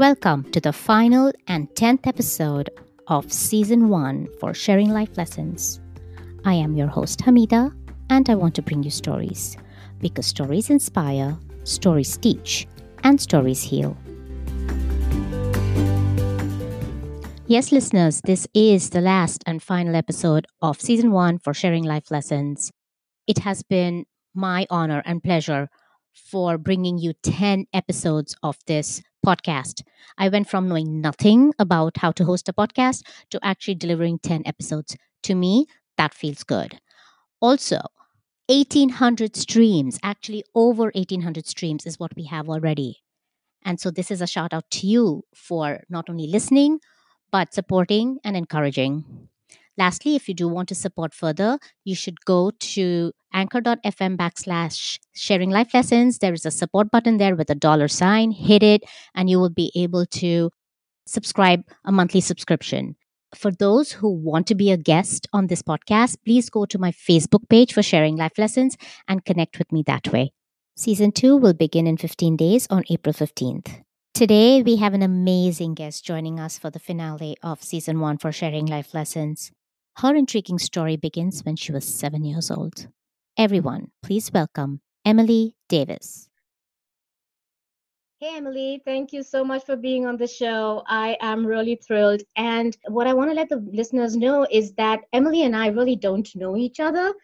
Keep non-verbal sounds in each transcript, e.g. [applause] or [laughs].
Welcome to the final and 10th episode of season 1 for Sharing Life Lessons. I am your host Hamida, and I want to bring you stories because stories inspire, stories teach, and stories heal. Yes, listeners, this is the last and final episode of season 1 for Sharing Life Lessons. It has been my honor and pleasure for bringing you 10 episodes of this podcast. I went from knowing nothing about how to host a podcast to actually delivering 10 episodes. To me, that feels good. Also, 1800 streams, actually over 1800 streams is what we have already. And so this is a shout out to you for not only listening, but supporting and encouraging. Lastly, if you do want to support further, you should go to anchor.fm backslash sharing life lessons. There is a support button there with a dollar sign. Hit it, and you will be able to subscribe a monthly subscription. For those who want to be a guest on this podcast, please go to my Facebook page for sharing life lessons and connect with me that way. Season 2 will begin in 15 days on April 15th. Today, we have an amazing guest joining us for the finale of season 1 for sharing life lessons. Her intriguing story begins when she was seven years old. Everyone, please welcome Emily Davis. Hey, Emily, thank you so much for being on the show. I am really thrilled. And what I want to let the listeners know is that Emily and I really don't know each other,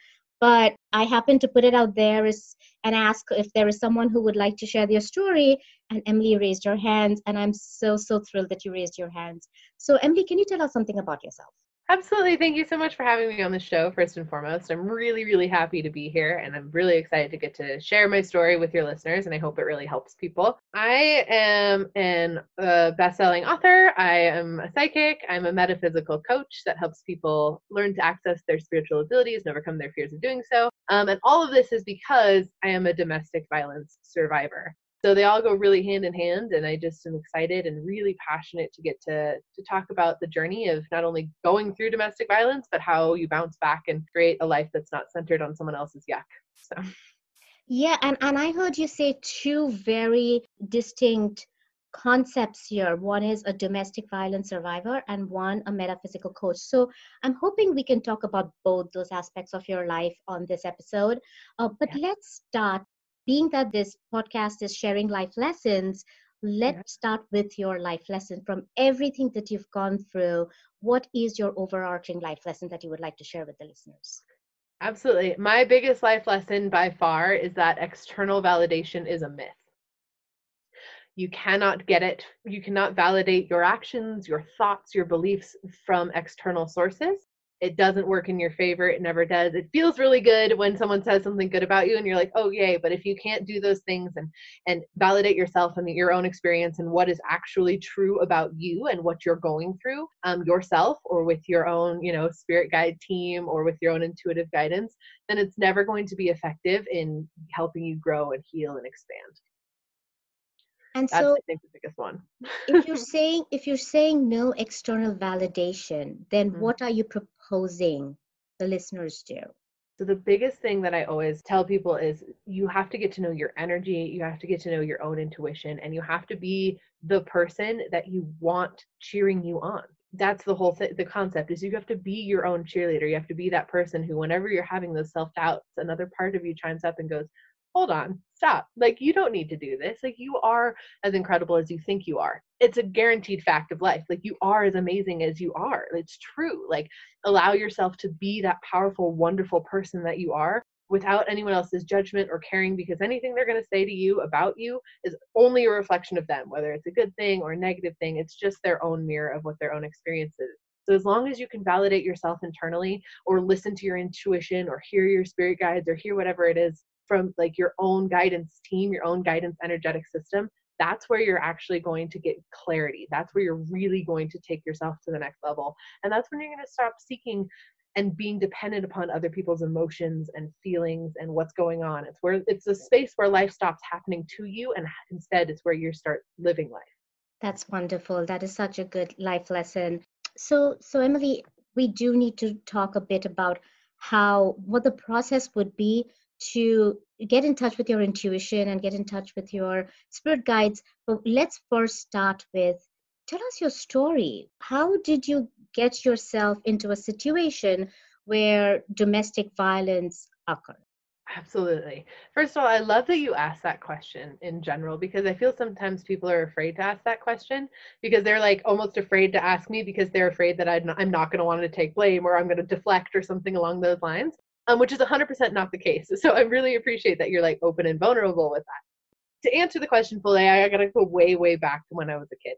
but I happen to put it out there and ask if there is someone who would like to share their story. And Emily raised her hands, and I'm so, so thrilled that you raised your hands. So, Emily, can you tell us something about yourself? Absolutely. Thank you so much for having me on the show, first and foremost. I'm really, really happy to be here and I'm really excited to get to share my story with your listeners and I hope it really helps people. I am an uh, best-selling author. I am a psychic. I'm a metaphysical coach that helps people learn to access their spiritual abilities and overcome their fears of doing so. Um, and all of this is because I am a domestic violence survivor so they all go really hand in hand and i just am excited and really passionate to get to to talk about the journey of not only going through domestic violence but how you bounce back and create a life that's not centered on someone else's yuck. So. Yeah and and i heard you say two very distinct concepts here. One is a domestic violence survivor and one a metaphysical coach. So i'm hoping we can talk about both those aspects of your life on this episode. Uh, but yeah. let's start being that this podcast is sharing life lessons, let's yeah. start with your life lesson from everything that you've gone through. What is your overarching life lesson that you would like to share with the listeners? Absolutely. My biggest life lesson by far is that external validation is a myth. You cannot get it. You cannot validate your actions, your thoughts, your beliefs from external sources it doesn't work in your favor it never does it feels really good when someone says something good about you and you're like oh yay but if you can't do those things and and validate yourself and your own experience and what is actually true about you and what you're going through um, yourself or with your own you know spirit guide team or with your own intuitive guidance then it's never going to be effective in helping you grow and heal and expand and That's, so I think the biggest one. if you're [laughs] saying if you're saying no external validation, then mm-hmm. what are you proposing the listeners do? So the biggest thing that I always tell people is you have to get to know your energy, you have to get to know your own intuition, and you have to be the person that you want cheering you on. That's the whole thing. The concept is you have to be your own cheerleader. You have to be that person who, whenever you're having those self doubts, another part of you chimes up and goes, hold on, stop. Like, you don't need to do this. Like, you are as incredible as you think you are. It's a guaranteed fact of life. Like, you are as amazing as you are. It's true. Like, allow yourself to be that powerful, wonderful person that you are without anyone else's judgment or caring because anything they're going to say to you about you is only a reflection of them, whether it's a good thing or a negative thing. It's just their own mirror of what their own experience is. So as long as you can validate yourself internally or listen to your intuition or hear your spirit guides or hear whatever it is from like your own guidance team, your own guidance energetic system, that's where you're actually going to get clarity. That's where you're really going to take yourself to the next level. And that's when you're going to stop seeking and being dependent upon other people's emotions and feelings and what's going on. It's where it's a space where life stops happening to you and instead it's where you start living life. That's wonderful. That is such a good life lesson. So so Emily, we do need to talk a bit about how what the process would be to get in touch with your intuition and get in touch with your spirit guides. But let's first start with tell us your story. How did you get yourself into a situation where domestic violence occurred? Absolutely. First of all, I love that you asked that question in general because I feel sometimes people are afraid to ask that question because they're like almost afraid to ask me because they're afraid that I'm not, not going to want to take blame or I'm going to deflect or something along those lines, um, which is 100% not the case. So I really appreciate that you're like open and vulnerable with that. To answer the question fully, I got to go way, way back to when I was a kid.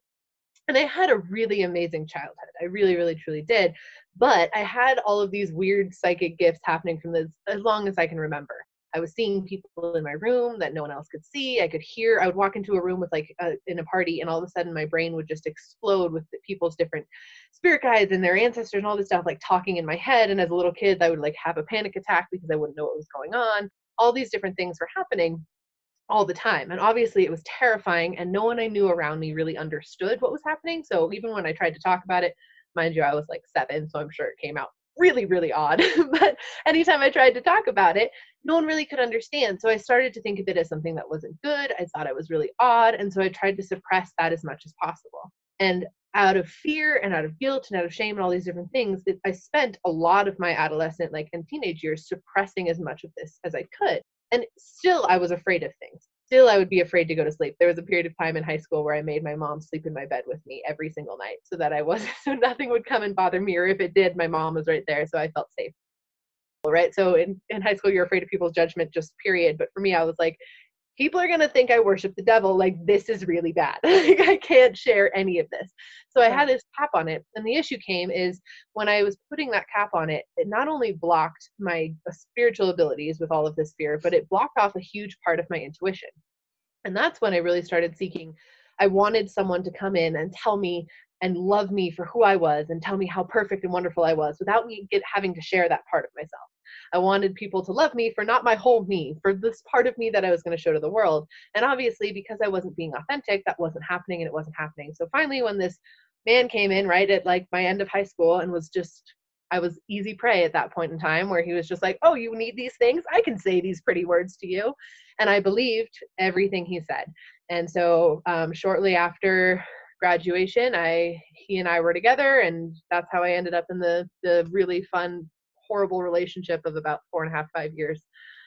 And I had a really amazing childhood. I really, really, truly did. But I had all of these weird psychic gifts happening from this as long as I can remember. I was seeing people in my room that no one else could see. I could hear. I would walk into a room with like a, in a party, and all of a sudden my brain would just explode with people's different spirit guides and their ancestors and all this stuff like talking in my head. And as a little kid, I would like have a panic attack because I wouldn't know what was going on. All these different things were happening all the time. And obviously it was terrifying and no one I knew around me really understood what was happening. So even when I tried to talk about it, mind you, I was like seven, so I'm sure it came out really, really odd. [laughs] but anytime I tried to talk about it, no one really could understand. So I started to think of it as something that wasn't good. I thought it was really odd. And so I tried to suppress that as much as possible. And out of fear and out of guilt and out of shame and all these different things, I spent a lot of my adolescent like and teenage years suppressing as much of this as I could. And still I was afraid of things still I would be afraid to go to sleep. There was a period of time in high school where I made my mom sleep in my bed with me every single night so that I wasn't [laughs] so nothing would come and bother me or if it did my mom was right there so I felt safe. Right? So in in high school you're afraid of people's judgment just period, but for me I was like people are going to think I worship the devil. Like, this is really bad. [laughs] like, I can't share any of this. So I had this cap on it. And the issue came is when I was putting that cap on it, it not only blocked my uh, spiritual abilities with all of this fear, but it blocked off a huge part of my intuition. And that's when I really started seeking. I wanted someone to come in and tell me and love me for who I was and tell me how perfect and wonderful I was without me get, having to share that part of myself. I wanted people to love me for not my whole me, for this part of me that I was going to show to the world. And obviously, because I wasn't being authentic, that wasn't happening and it wasn't happening. So finally, when this man came in right at like my end of high school and was just I was easy prey at that point in time where he was just like, Oh, you need these things? I can say these pretty words to you. And I believed everything he said. And so um, shortly after graduation, I he and I were together and that's how I ended up in the the really fun horrible relationship of about four and a half, five years.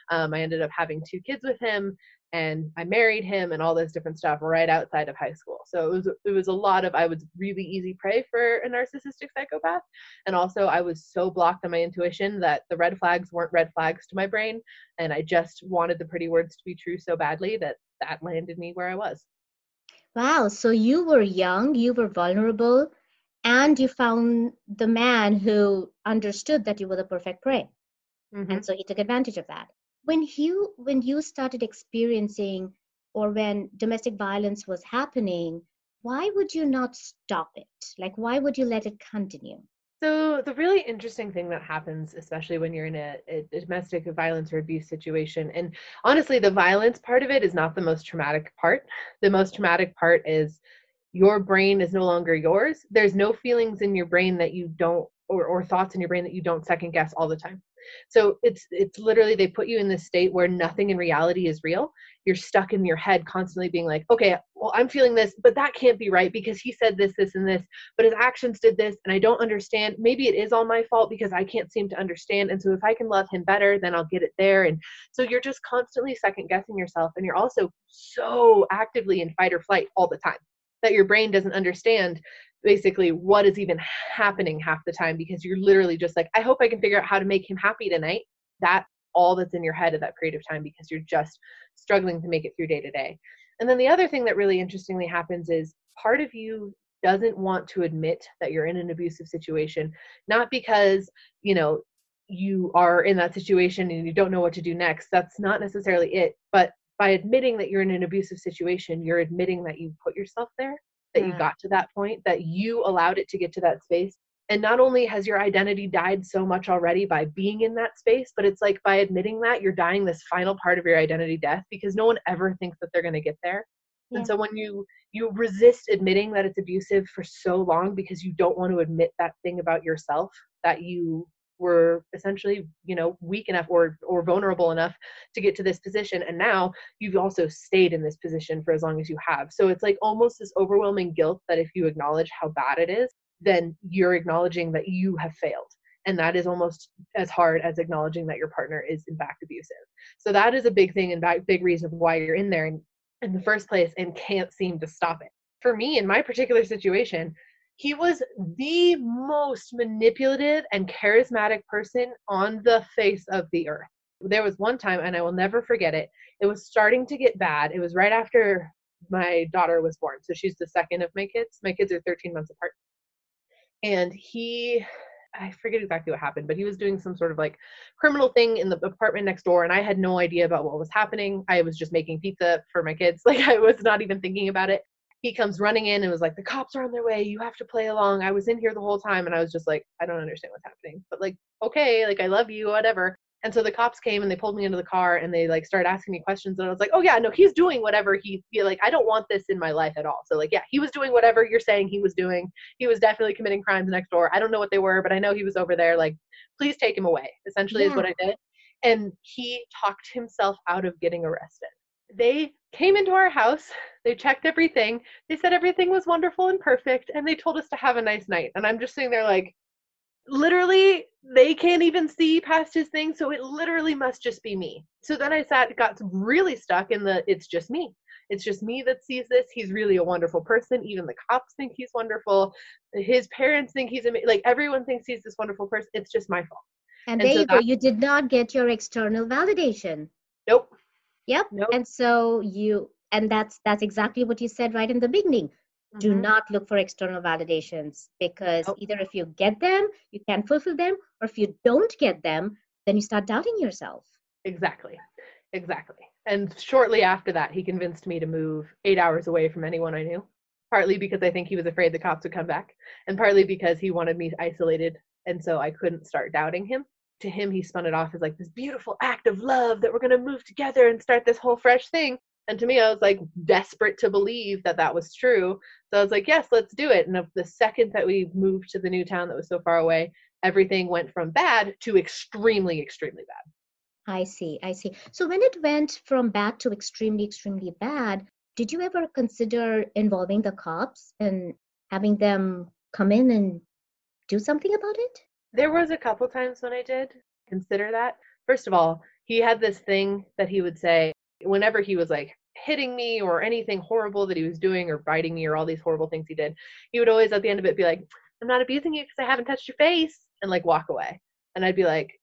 Um, I ended up having two kids with him and I married him and all this different stuff right outside of high school. So it was it was a lot of I was really easy prey for a narcissistic psychopath, and also I was so blocked on my intuition that the red flags weren't red flags to my brain, and I just wanted the pretty words to be true so badly that that landed me where I was. Wow, so you were young, you were vulnerable, and you found the man who understood that you were the perfect prey. Mm-hmm. and so he took advantage of that. When you when you started experiencing or when domestic violence was happening why would you not stop it? Like why would you let it continue? So the really interesting thing that happens especially when you're in a, a, domestic violence or abuse situation and honestly the violence part of it is not the most traumatic part. The most traumatic part is your brain is no longer yours there's no feelings in your brain that you don't or, or thoughts in your brain that you don't second guess all the time. So it's it's literally they put you in this state where nothing in reality is real. You're stuck in your head constantly being like okay well i'm feeling this but that can't be right because he said this this and this but his actions did this and i don't understand. Maybe it is all my fault because i can't seem to understand and so if i can love him better then i'll get it there. And so you're just constantly second guessing yourself and you're also so actively in fight or flight all the time that your brain doesn't understand basically what is even happening half the time because you're literally just like i hope i can figure out how to make him happy tonight. That all that's in your head at that period of time because you're just struggling to make it through day to day. And then the other thing that really interestingly happens is part of you doesn't want to admit that you're in an abusive situation not because you know you are in that situation and you don't know what to do next. That's not necessarily it but by admitting that you're in an abusive situation, you're admitting that you put yourself there, that yeah. you got to that point, that you allowed it to get to that space. And not only has your identity died so much already by being in that space, but it's like by admitting that you're dying this final part of your identity death because no one ever thinks that they're going to get there. Yeah. And so when you you resist admitting that it's abusive for so long because you don't want to admit that thing about yourself that you were essentially you know weak enough or or vulnerable enough to get to this position and now you've also stayed in this position for as long as you have. So it's like almost this overwhelming guilt that if you acknowledge how bad it is then you're acknowledging that you have failed and that is almost as hard as acknowledging that your partner is in fact abusive. So that is a big thing and big reason why you're in there in, in the first place and can't seem to stop it. For me in my particular situation he was the most manipulative and charismatic person on the face of the earth. There was one time and i will never forget it it was starting to get bad. It was right after my daughter was born so she's the second of my kids. My kids are 13 months apart. And he I forget exactly what happened, but he was doing some sort of like criminal thing in the apartment next door, and I had no idea about what was happening. I was just making pizza for my kids, [laughs] like I was not even thinking about it. He comes running in and was like, "The cops are on their way. You have to play along." I was in here the whole time, and I was just like, "I don't understand what's happening," but like, okay, like I love you, whatever. And so the cops came and they pulled me into the car and they like started asking me questions and I was like, oh yeah, no, he's doing whatever he like I don't want this in my life at all. So like yeah, he was doing whatever you're saying he was doing. He was definitely committing crimes next door. I don't know what they were, but I know he was over there. Like, please take him away. Essentially yeah. is what I did. And he talked himself out of getting arrested. They came into our house, they checked everything, they said everything was wonderful and perfect, and they told us to have a nice night. And I'm just sitting there like, literally they can't even see past his thing so it literally must just be me. So then i sat got really stuck in the it's just me. It's just me that sees this. He's really a wonderful person. Even the cops think he's wonderful. His parents think he's amazing like everyone thinks he's this wonderful person it's just my fault. And, and there so you go. you did not get your external validation. Nope yep nope. and so you and that's that's exactly what you said right in the beginning do mm-hmm. not look for external validations because oh. either if you get them you can't fulfill them or if you don't get them then you start doubting yourself exactly exactly and shortly after that he convinced me to move eight hours away from anyone i knew partly because i think he was afraid the cops would come back and partly because he wanted me isolated and so i couldn't start doubting him to him he spun it off as like this beautiful act of love that we're going to move together and start this whole fresh thing and to me, I was like desperate to believe that that was true. So I was like, yes, let's do it. And the second that we moved to the new town that was so far away, everything went from bad to extremely, extremely bad. I see. I see. So when it went from bad to extremely, extremely bad, did you ever consider involving the cops and having them come in and do something about it? There was a couple times when I did consider that. First of all, he had this thing that he would say, whenever he was like hitting me or anything horrible that he was doing or biting me or all these horrible things he did, he would always at the end of it be like, I'm not abusing you because I haven't touched your face and like walk away. And I'd be like,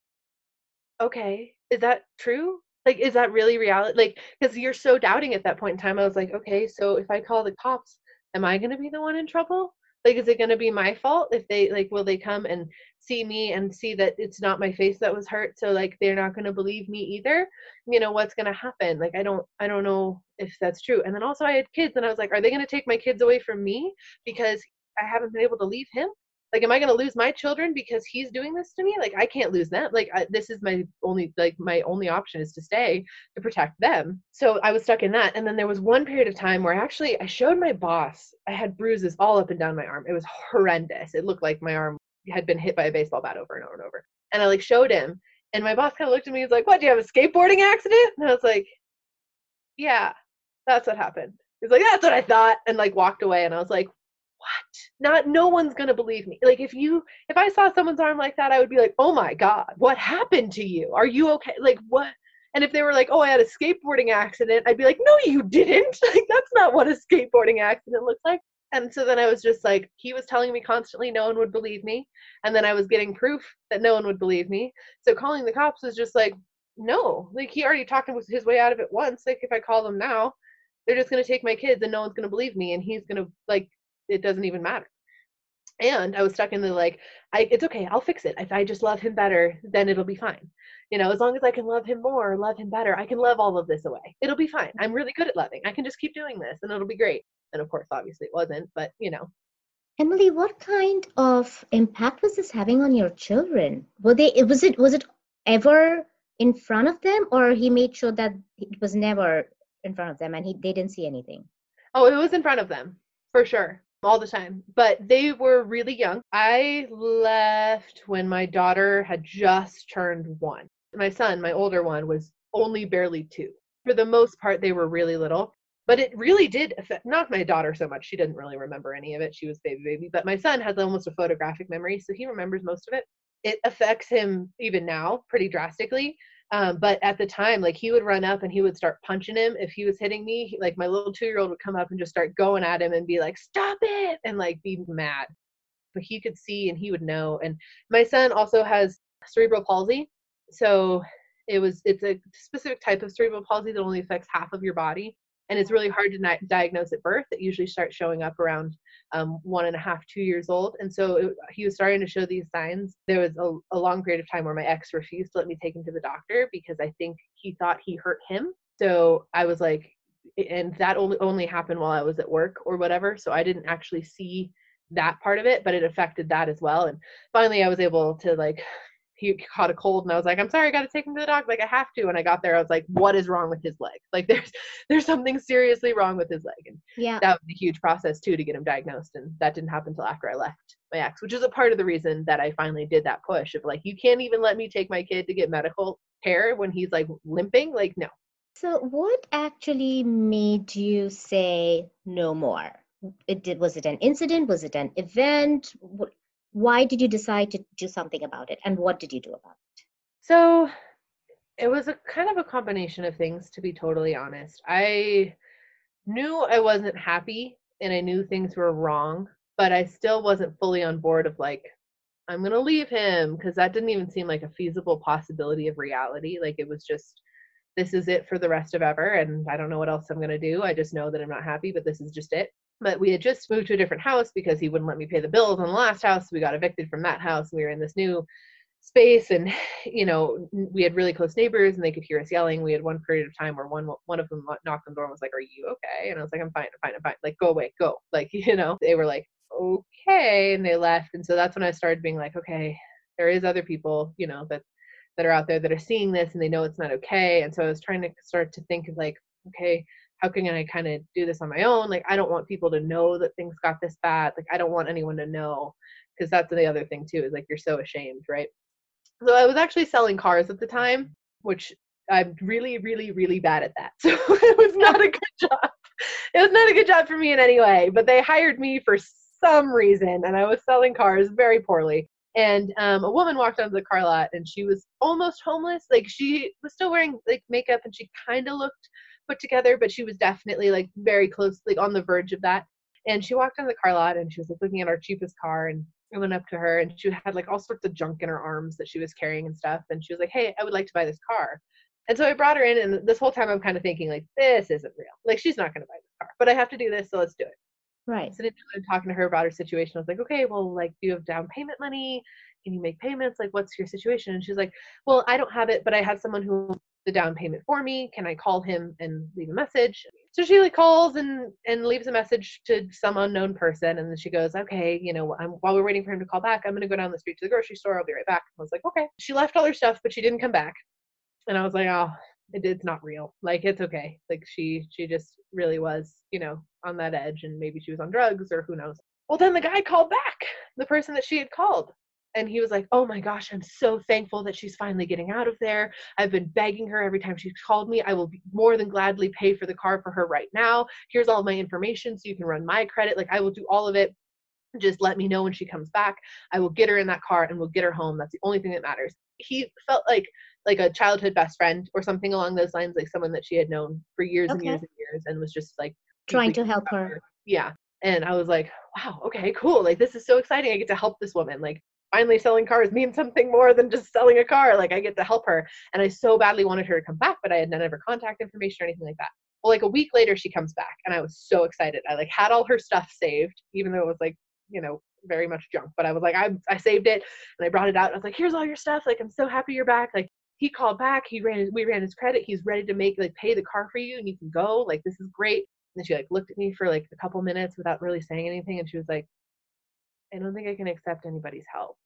okay, is that true? Like, is that really reality? Like, because you're so doubting at that point in time. I was like, okay, so if I call the cops, am I going to be the one in trouble? Like is it going to be my fault if they like will they come and see me and see that it's not my face that was hurt so like they're not going to believe me either? You know what's going to happen? Like i don't i don't know if that's true. And then also i had kids and i was like are they going to take my kids away from me because i haven't been able to leave him like am i going to lose my children because he's doing this to me? Like i can't lose them. Like I, this is my only like my only option is to stay to protect them. So i was stuck in that. And then there was one period of time where actually i showed my boss i had bruises all up and down my arm. It was horrendous. It looked like my arm had been hit by a baseball bat over and over and over. And i like showed him and my boss kind of looked at me and was like what do you have a skateboarding accident? And i was like yeah that's what happened. He's like that's what i thought and like walked away. And i was like what? Not no one's gonna believe me. Like if you if I saw someone's arm like that, I would be like, oh my god, what happened to you? Are you okay? Like what? And if they were like, oh, I had a skateboarding accident, I'd be like, no, you didn't. [laughs] Like that's not what a skateboarding accident looks like. And so then I was just like, he was telling me constantly no one would believe me. And then I was getting proof that no one would believe me. So calling the cops was just like, no, like he already talked his way out of it once. Like if I call them now, they're just going to take my kids and no one's going to believe me. And he's going to like it doesn't even matter. And i was stuck in the like I, it's okay i'll fix it. If i just love him better then it'll be fine. You know as long as i can love him more love him better i can love all of this away. It'll be fine. I'm really good at loving. I can just keep doing this and it'll be great. And of course obviously it wasn't but you know. Emily what kind of impact was this having on your children? Were they was it was it ever in front of them or he made sure that it was never in front of them and he they didn't see anything? Oh it was in front of them for sure all the time. But they were really young. I left when my daughter had just turned one. My son, my older one, was only barely two. For the most part, they were really little. But it really did affect not my daughter so much. She didn't really remember any of it. She was baby baby. But my son has almost a photographic memory, so he remembers most of it. It affects him even now pretty drastically. Um, but at the time, like he would run up and he would start punching him if he was hitting me. He, like my little two year old would come up and just start going at him and be like, "Stop it!" and like be mad. But he could see and he would know. And my son also has cerebral palsy, so it was it's a specific type of cerebral palsy that only affects half of your body and it's really hard to ni- diagnose at birth. It usually starts showing up around um, one and a half, two years old. And so it, he was starting to show these signs. There was a, a long period of time where my ex refused to let me take him to the doctor because I think he thought he hurt him. So I was like, and that only only happened while I was at work or whatever. So I didn't actually see that part of it, but it affected that as well. And finally, I was able to like he caught a cold and I was like, I'm sorry, I got to take him to the doctor. Like I have to. And I got there, I was like, what is wrong with his leg? [laughs] Like there's there's something seriously wrong with his leg. And yeah, that was a huge process too to get him diagnosed. And that didn't happen until after I left my ex, which is a part of the reason that I finally did that push of like, you can't even let me take my kid to get medical care when he's like limping. Like, no. So what actually made you say no more? It did was it an incident? Was it an event? What why did you decide to do something about it and what did you do about it? So it was a kind of a combination of things to be totally honest. I knew i wasn't happy and i knew things were wrong but i still wasn't fully on board of like i'm going to leave him because that didn't even seem like a feasible possibility of reality. Like it was just this is it for the rest of ever and i don't know what else i'm going to do. I just know that i'm not happy but this is just it but we had just moved to a different house because he wouldn't let me pay the bills on the last house. We got evicted from that house. We were in this new space and [sighs] you know we had really close neighbors and they could hear us yelling we had one period of time where one one of them knocked on the door and was like are you okay and i was like i'm fine i'm fine i'm fine like go away go [laughs] like you know they were like okay and they left and so that's when i started being like okay there is other people you know that that are out there that are seeing this and they know it's not okay and so i was trying to start to think of like okay how can I kind of do this on my own? Like, I don't want people to know that things got this bad. Like, I don't want anyone to know because that's the other thing too is like you're so ashamed, right? So I was actually selling cars at the time, which I'm really, really, really bad at that. [laughs] So it was not a good job. It was not a good job for me in any way, but they hired me for some reason and I was selling cars very poorly. And um, a woman walked onto the car lot and she was almost homeless. Like she was still wearing like makeup and she kind of looked put together, but she was definitely like very close, like on the verge of that. And she walked on the car lot and she was like looking at our cheapest car and I went up to her and she had like all sorts of junk in her arms that she was carrying and stuff. And she was like, Hey, I would like to buy this car. And so I brought her in and this whole time I'm kind of thinking like, this isn't real. Like she's not going to buy this car, but I have to do this. So let's do it. Right. So I'm talking to her about her situation. I was like, okay, well, like, do you have down payment money? Can you make payments? Like, what's your situation? And she's like, well, I don't have it, but I have someone who the down payment for me. Can I call him and leave a message? So she like calls and and leaves a message to some unknown person, and then she goes, okay, you know, I'm, while we're waiting for him to call back, I'm gonna go down the street to the grocery store. I'll be right back. I was like, okay. She left all her stuff, but she didn't come back, and I was like, oh, it, it's not real. Like it's okay. Like she she just really was, you know, on that edge, and maybe she was on drugs or who knows. Well, then the guy called back, the person that she had called, and he was like, "Oh my gosh, I'm so thankful that she's finally getting out of there. I've been begging her every time she's called me. I will more than gladly pay for the car for her right now. Here's all my information so you can run my credit. Like I will do all of it. Just let me know when she comes back. I will get her in that car and we'll get her home. That's the only thing that matters." He felt like like a childhood best friend or something along those lines, like someone that she had known for years okay. and years and years and was just like trying to help her. her. Yeah. And I was like, wow, okay, cool. Like this is so exciting. I get to help this woman. Like finally selling cars means something more than just selling a car. Like I get to help her. And I so badly wanted her to come back, but I had none of her contact information or anything like that. Well, like a week later, she comes back and I was so excited. I like had all her stuff saved, even though it was like, you know, very much junk, but I was like, I, I saved it and I brought it out. I was like, here's all your stuff. Like, I'm so happy you're back. Like he called back. He ran, we ran his credit. He's ready to make, like pay the car for you and you can go. Like, this is great. And she like looked at me for like a couple minutes without really saying anything. And she was like, I don't think I can accept anybody's help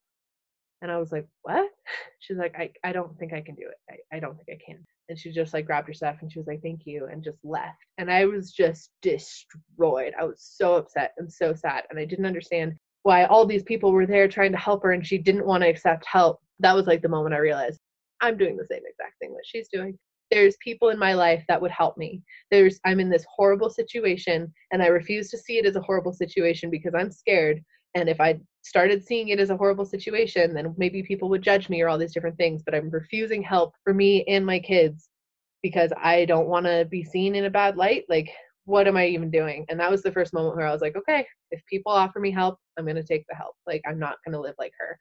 And I was like, what? [laughs] She's like, I, I don't think I can do it. I, I don't think I can. And she just like grabbed her stuff and she was like, thank you, and just left. And I was just destroyed. I was so upset and so sad. And I didn't understand why all these people were there trying to help her and she didn't want to accept help. That was like the moment I realized I'm doing the same exact thing that she's doing. There's people in my life that would help me. There's I'm in this horrible situation and I refuse to see it as a horrible situation because I'm scared. And if I started seeing it as a horrible situation, then maybe people would judge me or all these different things. But I'm refusing help for me and my kids because I don't want to be seen in a bad light. Like, what am I even doing? And that was the first moment where I was like, okay, if people offer me help, I'm going to take the help. Like, I'm not going to live like her.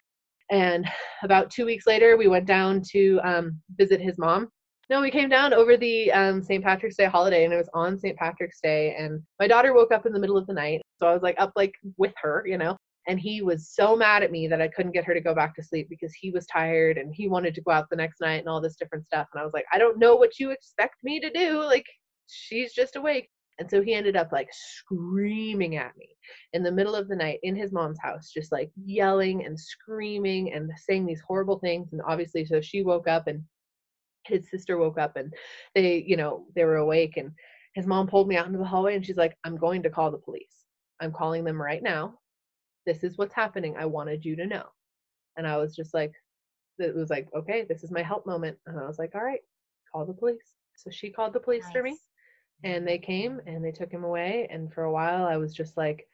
And [sighs] about two weeks later, we went down to um, visit his mom. No, we came down over the um, St. Patrick's Day holiday, and it was on St. Patrick's Day. And my daughter woke up in the middle of the night, so I was like up like with her, you know. And he was so mad at me that I couldn't get her to go back to sleep because he was tired and he wanted to go out the next night and all this different stuff. And I was like, I don't know what you expect me to do. Like, she's just awake. And so he ended up like screaming at me in the middle of the night in his mom's house, just like yelling and screaming and saying these horrible things. And obviously, so she woke up and his sister woke up and they, you know, they were awake. And his mom pulled me out into the hallway and she's like, I'm going to call the police. I'm calling them right now. This is what's happening. I wanted you to know. And I was just like, it was like, okay, this is my help moment. And I was like, all right, call the police. So she called the police nice. for me and they came and they took him away and for a while i was just like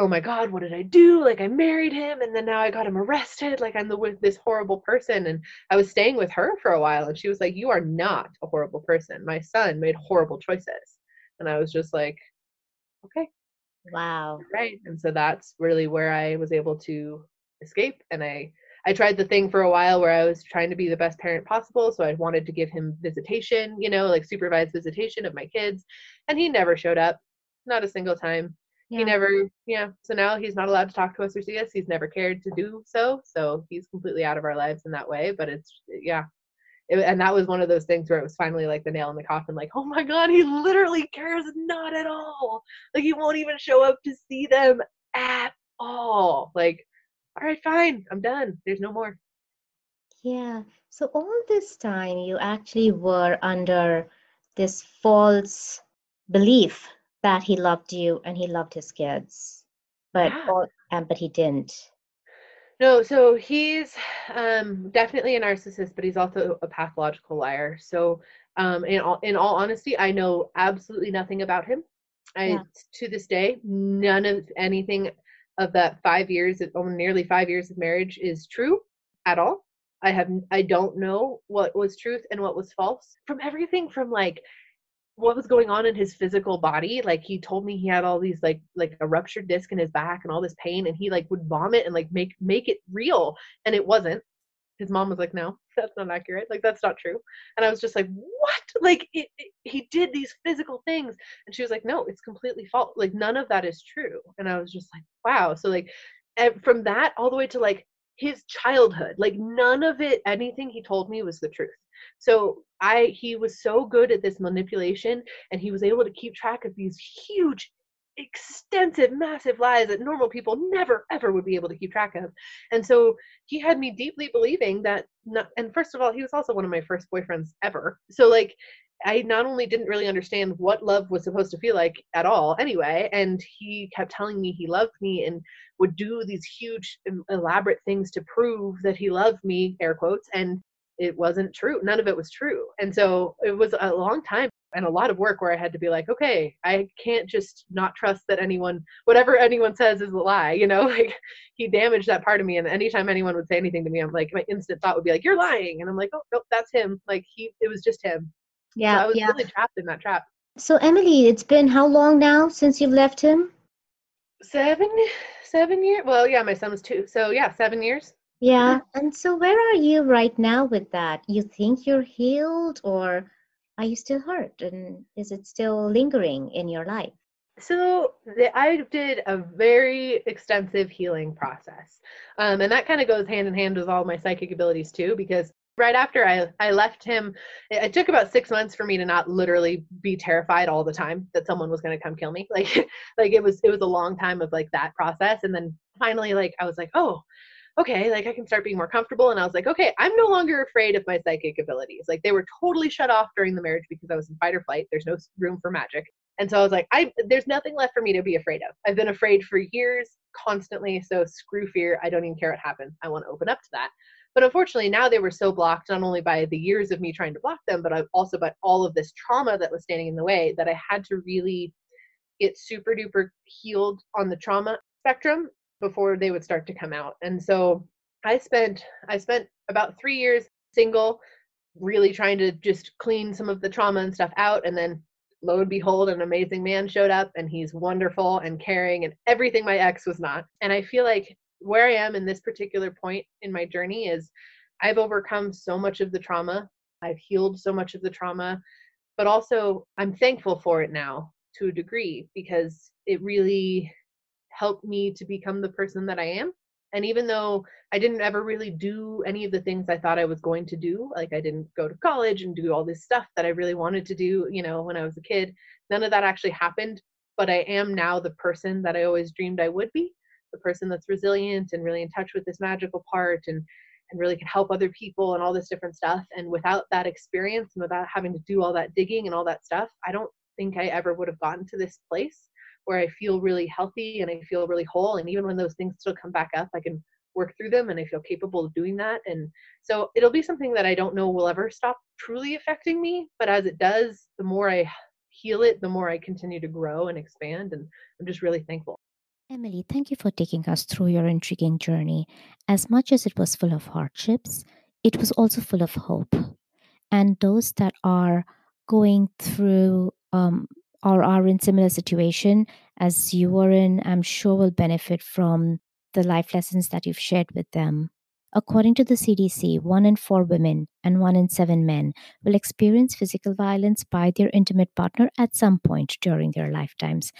oh my god what did i do like i married him and then now i got him arrested like i'm the with this horrible person and i was staying with her for a while and she was like you are not a horrible person my son made horrible choices and i was just like okay wow right and so that's really where i was able to escape and i I tried the thing for a while where I was trying to be the best parent possible. So I wanted to give him visitation, you know, like supervised visitation of my kids. And he never showed up, not a single time. Yeah. He never, yeah. So now he's not allowed to talk to us or see us. He's never cared to do so. So he's completely out of our lives in that way. But it's, yeah. It, and that was one of those things where it was finally like the nail in the coffin like oh my god he literally cares not at all like he won't even show up to see them at all like all right, fine, I'm done. There's no more. Yeah. So all this time you actually were under this false belief that he loved you and he loved his kids. But yeah. all, um, but he didn't. No, so he's um, definitely a narcissist, but he's also a pathological liar. So, um, in all in all honesty, I know absolutely nothing about him. I yeah. to this day, none of anything of that five years, or nearly five years of marriage, is true at all. I have I don't know what was truth and what was false from everything from like what was going on in his physical body like he told me he had all these like like a ruptured disc in his back and all this pain and he like would vomit and like make make it real and it wasn't. His mom was like no [laughs] that's not accurate. Like that's not true. And i was just like what? Like it, it, he did these physical things and she was like no it's completely false like none of that is true. And i was just like wow. So like and from that all the way to like his childhood like none of it anything he told me was the truth so i he was so good at this manipulation and he was able to keep track of these huge extensive, massive lies that normal people never, ever would be able to keep track of. And so he had me deeply believing that, not, and first of all, he was also one of my first boyfriends ever. So, like, I not only didn't really understand what love was supposed to feel like at all anyway, and he kept telling me he loved me and would do these huge, elaborate things to prove that he loved me, air quotes, and it wasn't true. None of it was true. And so it was a long time and a lot of work where I had to be like, okay, I can't just not trust that anyone, whatever anyone says is a lie, you know, [laughs] like he damaged that part of me. And anytime anyone would say anything to me, I'm like, my instant thought would be like, you're lying. And I'm like, oh, nope, that's him. Like he, it was just him. Yeah. So I was yeah. really trapped in that trap. So Emily, it's been how long now since you've left him? Seven, seven years. Well, yeah, my son was two. So yeah, seven years. Yeah. And so where are you right now with that? You think you're healed or are you still hurt and is it still lingering in your life so the, i did a very extensive healing process um, and that kind of goes hand in hand with all my psychic abilities too because right after I, I left him it, it took about six months for me to not literally be terrified all the time that someone was going to come kill me [laughs] like like it was it was a long time of like that process and then finally like i was like oh okay, like I can start being more comfortable. And I was like, okay, I'm no longer afraid of my psychic abilities. Like they were totally shut off during the marriage because I was in fight or flight. There's no room for magic. And so I was like, I there's nothing left for me to be afraid of. I've been afraid for years, constantly. So screw fear. I don't even care what happens. I want to open up to that. But unfortunately, now they were so blocked, not only by the years of me trying to block them, but also by all of this trauma that was standing in the way, that I had to really get super duper healed on the trauma spectrum before they would start to come out. And so I spent I spent about 3 years single really trying to just clean some of the trauma and stuff out and then lo and behold an amazing man showed up and he's wonderful and caring and everything my ex was not. And I feel like where I am in this particular point in my journey is I've overcome so much of the trauma. I've healed so much of the trauma, but also I'm thankful for it now to a degree because it really helped me to become the person that I am. And even though I didn't ever really do any of the things I thought I was going to do, like I didn't go to college and do all this stuff that I really wanted to do, you know, when I was a kid, none of that actually happened. But I am now the person that I always dreamed I would be the person that's resilient and really in touch with this magical part and and really can help other people and all this different stuff. And without that experience and without having to do all that digging and all that stuff i don't think i ever would have gotten to this place where i feel really healthy and i feel really whole. And even when those things still come back up i can work through them and i feel capable of doing that. And so it'll be something that i don't know will ever stop truly affecting me but as it does the more i heal it the more i continue to grow and expand. And i'm just really thankful Emily, thank you for taking us through your intriguing journey. As much as it was full of hardships, it was also full of hope. And those that are going through um, or are in similar situation as you were in, I'm sure will benefit from the life lessons that you've shared with them. According to the CDC, one in four women and one in seven men will experience physical violence by their intimate partner at some point during their lifetimes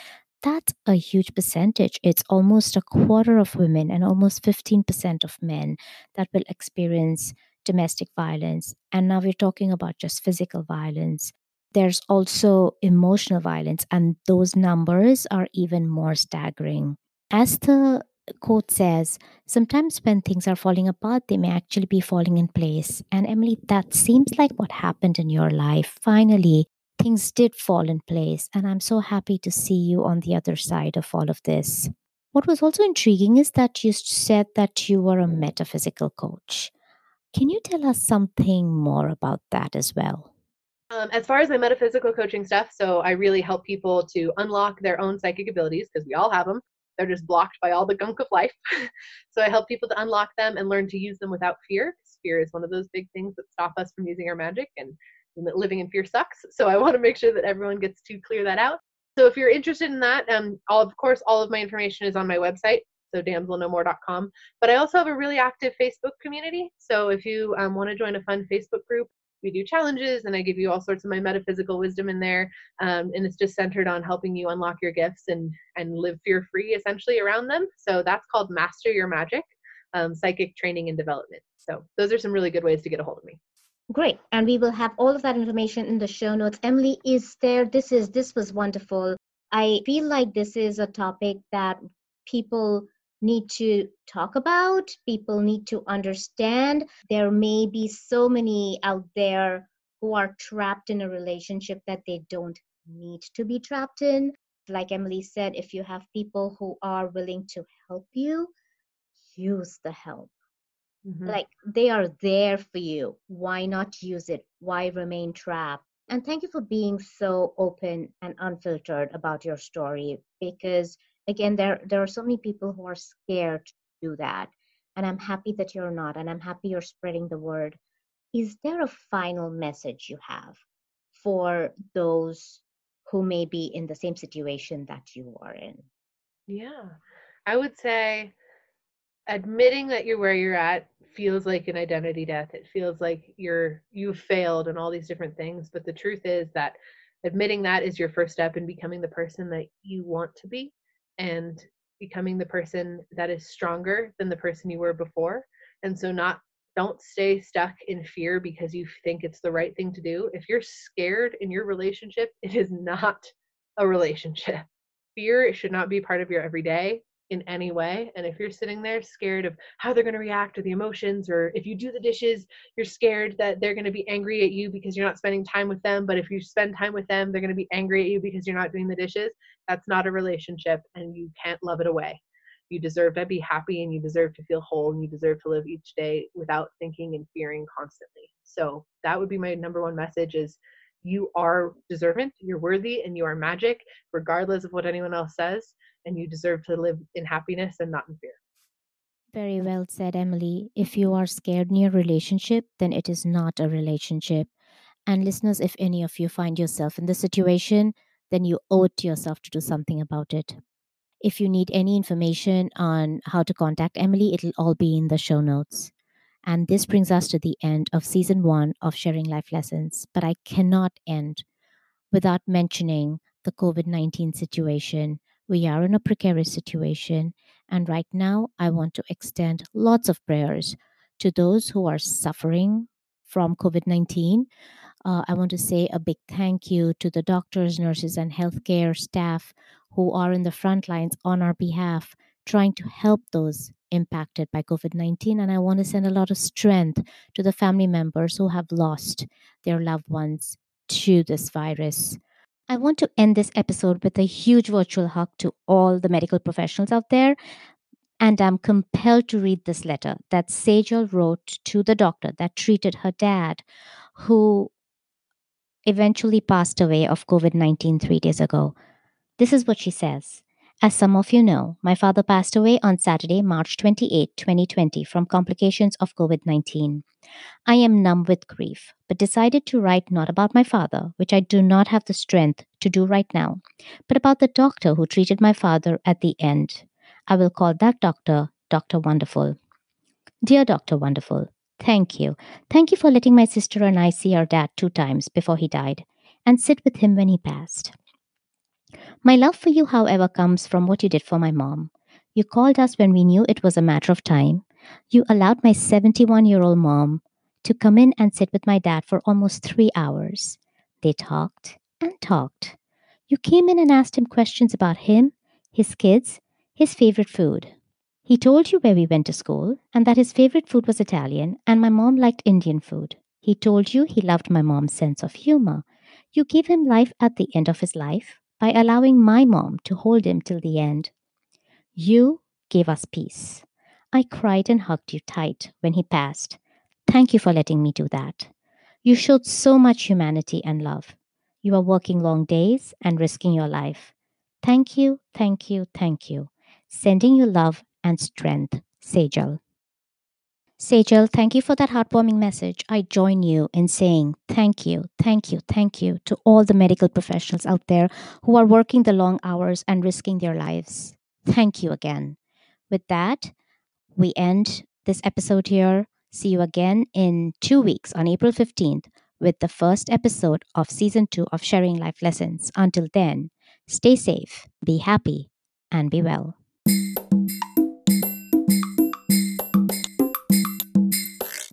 that's a huge percentage. It's almost a quarter of women and almost 15% of men that will experience domestic violence. And now we're talking about just physical violence. There's also emotional violence, and those numbers are even more staggering. As the quote says, sometimes when things are falling apart, they may actually be falling in place. And Emily, that seems like what happened in your life. Finally, things did fall in place, and I'm so happy to see you on the other side of all of this. What was also intriguing is that you said that you were a metaphysical coach. Can you tell us something more about that as well? Um, as far as my metaphysical coaching stuff, so I really help people to unlock their own psychic abilities because we all have them. They're just blocked by all the gunk of life. [laughs] so I help people to unlock them and learn to use them without fear. Fear is one of those big things that stop us from using our magic. And living in fear sucks. So I want to make sure that everyone gets to clear that out. So if you're interested in that, um, all, of course, all of my information is on my website, so damselnomore.com. But I also have a really active Facebook community. So if you um, want to join a fun Facebook group, we do challenges and I give you all sorts of my metaphysical wisdom in there. Um, and it's just centered on helping you unlock your gifts and, and live fear free essentially around them. So that's called Master Your Magic um, Psychic Training and Development. So those are some really good ways to get a hold of me. Great. And we will have all of that information in the show notes. Emily is there. This is this was wonderful. I feel like this is a topic that people need to talk about, people need to understand. There may be so many out there who are trapped in a relationship that they don't need to be trapped in. Like Emily said, if you have people who are willing to help you, use the help Mm-hmm. Like they are there for you. Why not use it? Why remain trapped? And thank you for being so open and unfiltered about your story because again there there are so many people who are scared to do that. And I'm happy that you're not and I'm happy you're spreading the word. Is there a final message you have for those who may be in the same situation that you are in? Yeah. I would say admitting that you're where you're at feels like an identity death. It feels like you're you've failed and all these different things but the truth is that admitting that is your first step in becoming the person that you want to be and becoming the person that is stronger than the person you were before. And so not don't stay stuck in fear because you think it's the right thing to do. If you're scared in your relationship [laughs] it is not a relationship. Fear should not be part of your everyday in any way. And if you're sitting there scared of how they're going to react or the emotions, or if you do the dishes, you're scared that they're going to be angry at you because you're not spending time with them. But if you spend time with them, they're going to be angry at you because you're not doing the dishes. That's not a relationship, and you can't love it away. You deserve to be happy and you deserve to feel whole and you deserve to live each day without thinking and fearing constantly. So that would be my number one message is you are deserving, you're worthy, and you are magic, regardless of what anyone else says and you deserve to live in happiness and not in fear. Very well said, Emily. If you are scared in your relationship, then it is not a relationship. And listeners, if any of you find yourself in this situation, then you owe it to yourself to do something about it. If you need any information on how to contact Emily, it'll all be in the show notes. And this brings us to the end of season one of Sharing Life Lessons. But I cannot end without mentioning the COVID 19 situation we are in a precarious situation. And right now, I want to extend lots of prayers to those who are suffering from COVID 19. Uh, I want to say a big thank you to the doctors, nurses, and healthcare staff who are in the front lines on our behalf, trying to help those impacted by COVID 19. And I want to send a mm-hmm. lot of strength to the family members who have lost their loved ones to this virus. I want to end this episode with a huge virtual hug to all the medical professionals out there. And I'm compelled to read this letter that Sejal wrote to the doctor that treated her dad, who eventually passed away of COVID 19 three days ago. This is what she says. As some of you know, my father passed away on Saturday, March 28, 2020, from complications of COVID 19. I am numb with grief, but decided to write not about my father, which I do not have the strength to do right now, but about the doctor who treated my father at the end. I will call that doctor Dr. Wonderful. Dear Dr. Wonderful, thank you. Thank you for letting my sister and I see our dad two times before he died and sit with him when he passed. My love for you, however, comes from what you did for my mom. You called us when we knew it was a matter of time. You allowed my 71 year old mom to come in and sit with my dad for almost three hours. They talked and talked. You came in and asked him questions about him, his kids, his favorite food. He told you where we went to school and that his favorite food was Italian and my mom liked Indian food. He told you he loved my mom's sense of humor. You gave him life at the end of his life by allowing my mom to hold him till the end. You gave us peace. I cried and hugged you tight when he passed. Thank you for letting me do that. You showed so much humanity and love. You are working long days and risking your life. Thank you, thank you, thank you. Sending you love and strength, Sejal. Sejal, thank you for that heartwarming message. I join you in saying thank you, thank you, thank you to all the medical professionals out there who are working the long hours and risking their lives. Thank you again. With that, we end this episode here. See you again in two weeks on April 15th with the first episode of season two of Sharing Life Lessons. Until then, stay safe, be happy, and be well.